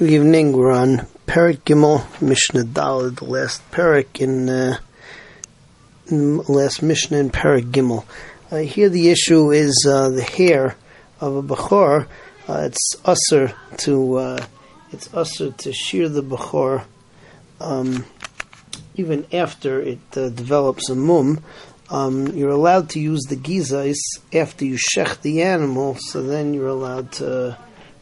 Good evening. We're on Perik Gimel, Mishnah Daled, the last Perik in uh, last Mishnah in Perik Gimel. Uh, here the issue is uh, the hair of a bachor. Uh, it's usher to uh, it's usher to shear the bachor um, even after it uh, develops a mum. Um, you're allowed to use the gizais after you shech the animal, so then you're allowed to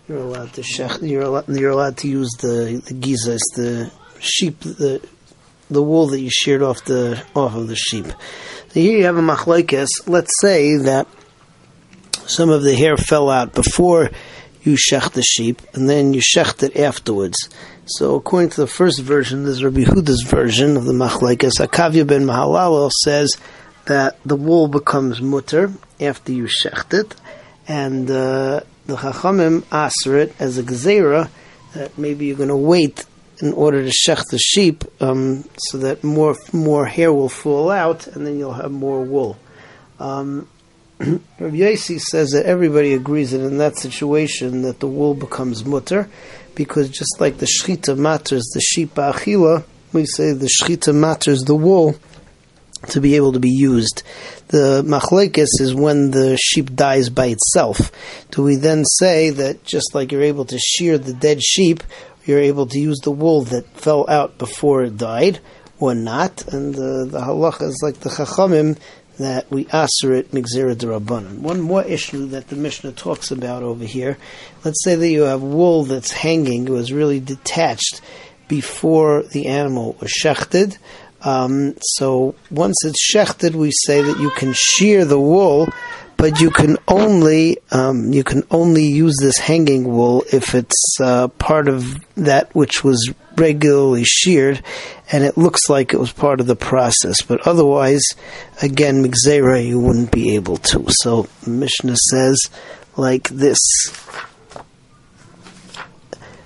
you're allowed to shech, you're allowed, you're allowed to use the the gizas, the sheep, the the wool that you sheared off the off of the sheep. So here you have a machlekes. Let's say that some of the hair fell out before you shech the sheep, and then you shecht it afterwards. So according to the first version, this is Rabbi Huda's version of the machlekes. Akavya ben Mahalalel says that the wool becomes mutter after you shecht it, and uh, the Chachamim aser it as a gzeira that maybe you're going to wait in order to shech the sheep um, so that more more hair will fall out and then you'll have more wool. Um, Rabbi Yossi says that everybody agrees that in that situation that the wool becomes mutter because just like the shchita matters the sheep achila, we say the shchita matters the wool to be able to be used. The machlekes is when the sheep dies by itself. Do we then say that just like you're able to shear the dead sheep, you're able to use the wool that fell out before it died, or not? And the, the halacha is like the chachamim that we aser it migzera derabanan. One more issue that the Mishnah talks about over here. Let's say that you have wool that's hanging, it was really detached before the animal was shechted um, so once it's shechted, we say that you can shear the wool, but you can only um, you can only use this hanging wool if it's uh, part of that which was regularly sheared, and it looks like it was part of the process. But otherwise, again, migzera you wouldn't be able to. So Mishnah says like this.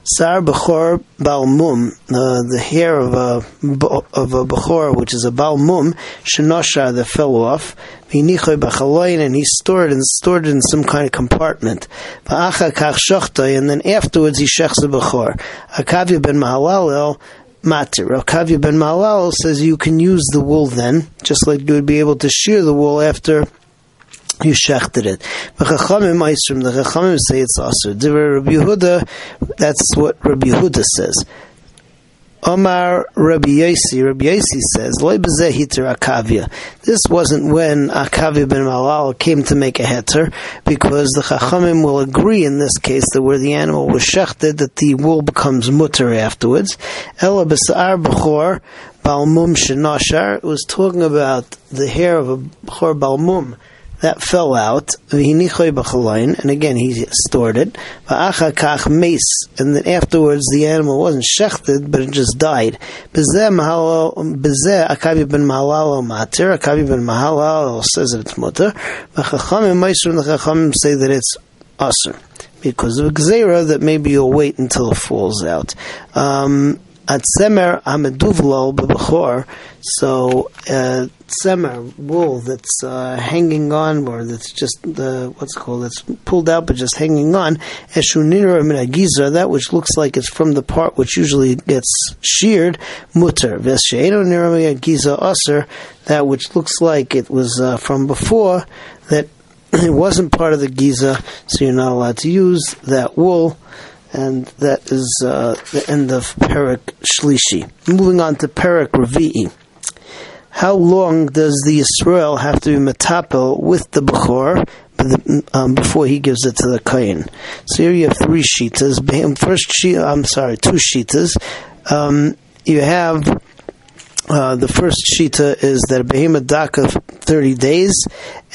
Sar Bechor Balmum, uh, the hair of a of a Bechor, which is a Balmum, Shenosha that fell off, Vinichoy Bachaloin, and he stored and stored it in some kind of compartment. And then afterwards he shechs the Bechor. Akavya ben Mahalalel, Matir. Akavya ben Mahalal says you can use the wool then, just like you would be able to shear the wool after you shechted it. The Chachamim the Chachamim say it's also. Rabbi Yehuda, that's what Rabbi Yehuda says. Omar Rabbi Yossi, Rabbi Yossi says, akavia. This wasn't when Akavia ben Malal came to make a heter, because the Chachamim will agree in this case that where the animal was shechted, that the wool becomes mutter afterwards. Ela b'sa'ar b'chor balmum shenashar. It was talking about the hair of a b'chor balmum that fell out. And again, he stored it. And then afterwards, the animal wasn't shechted, but it just died. Akabi ben Mahalal matir. Akabi ben Mahalal says that it's mutter. The Chachamim say that it's aser because of gzera that maybe you'll wait until it falls out. Um, at semer ameduvlo b'bechor, so uh, wool that's uh, hanging on, or that's just the what's it called, that's pulled out but just hanging on. Eshunira minagiza, that which looks like it's from the part which usually gets sheared, mutter. Vesheino nira giza aser, that which looks like it was uh, from before that it wasn't part of the giza, so you're not allowed to use that wool and that is uh, the end of Perak Shlishi. Moving on to Perak Revi'i. How long does the Israel have to be metapel with the Bechor um, before he gives it to the Kain? So here you have three shitas. First sheet, I'm sorry, two shitas. Um, you have uh, the first shita is that a behemoth daka 30 days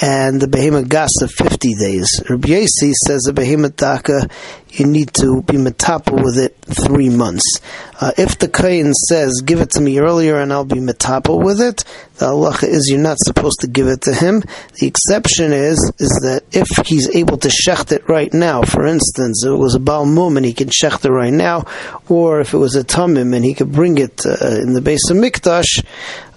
and the behemoth gasa 50 days. Rabbi Yossi says the behemoth daka you need to be metapel with it three months. Uh, if the kain says, give it to me earlier and I'll be metapel with it, the halacha is you're not supposed to give it to him. The exception is, is that if he's able to shecht it right now, for instance, if it was a Baal Mum and he can shecht it right now, or if it was a Tamim and he could bring it uh, in the base of Mikdash,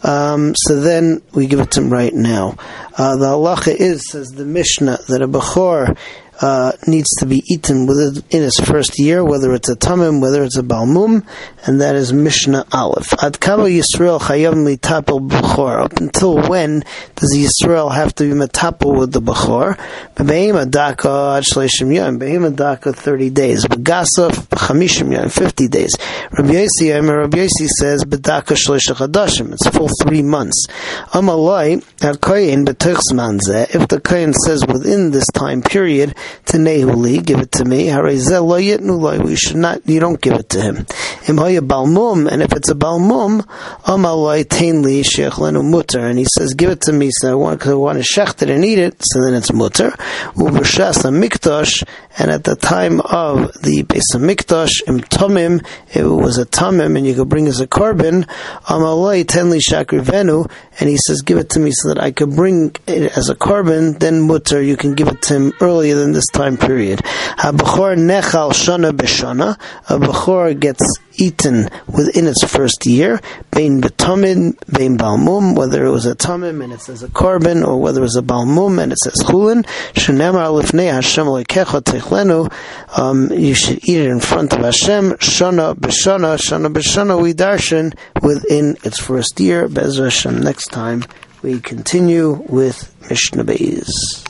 um, so then we give it to him right now. Uh, the halacha is, says the Mishnah, that a Bechor uh, needs to be eaten within its first year, whether it's a tamim, whether it's a balmum, and that is Mishnah Aleph. Ad kava Yisrael chayav mitapel b'chor. Up until when does Yisrael have to be metapel with the b'chor? Be'eim adaka ad shleishim yom. Be'eim adaka 30 days. Be'gasaf chamishim yom, 50 days. Rabbi Yossi, Rabbi Yossi says, bedaka shleisha chadashim. It's full three months. Amalai, ha-koyin b'toich zman If the koyin says within this time period, to Nehuli, give it to me. We should not, you don't give it to him. and if it's a balmum, amalai tainli shechlenu mutter, and he says, give it to me, so I want, cause I want to shecht it and eat it, so then it's mutter. Mikdash, and at the time of the base of mikdash, im it was a tomim, and you could bring as a korban, amalai tainli shakrivenu, and he says, give it to me so that I could bring it as a korban, then mutter, you can give it to him earlier than this time period. Ha-bechor nechal shana b'shana. A bechor gets eaten within its first year. Bein b'tamid, bein balmum, whether it was a tamim and it says a korban, or whether it was a balmum and it says chulin. Shenemar lifnei Hashem lekecha techlenu. Um, you should eat it in front of Hashem. Shana b'shana, shana b'shana. We darshan within its first year. Be'ez Hashem. Next time we continue with Mishnah Beis.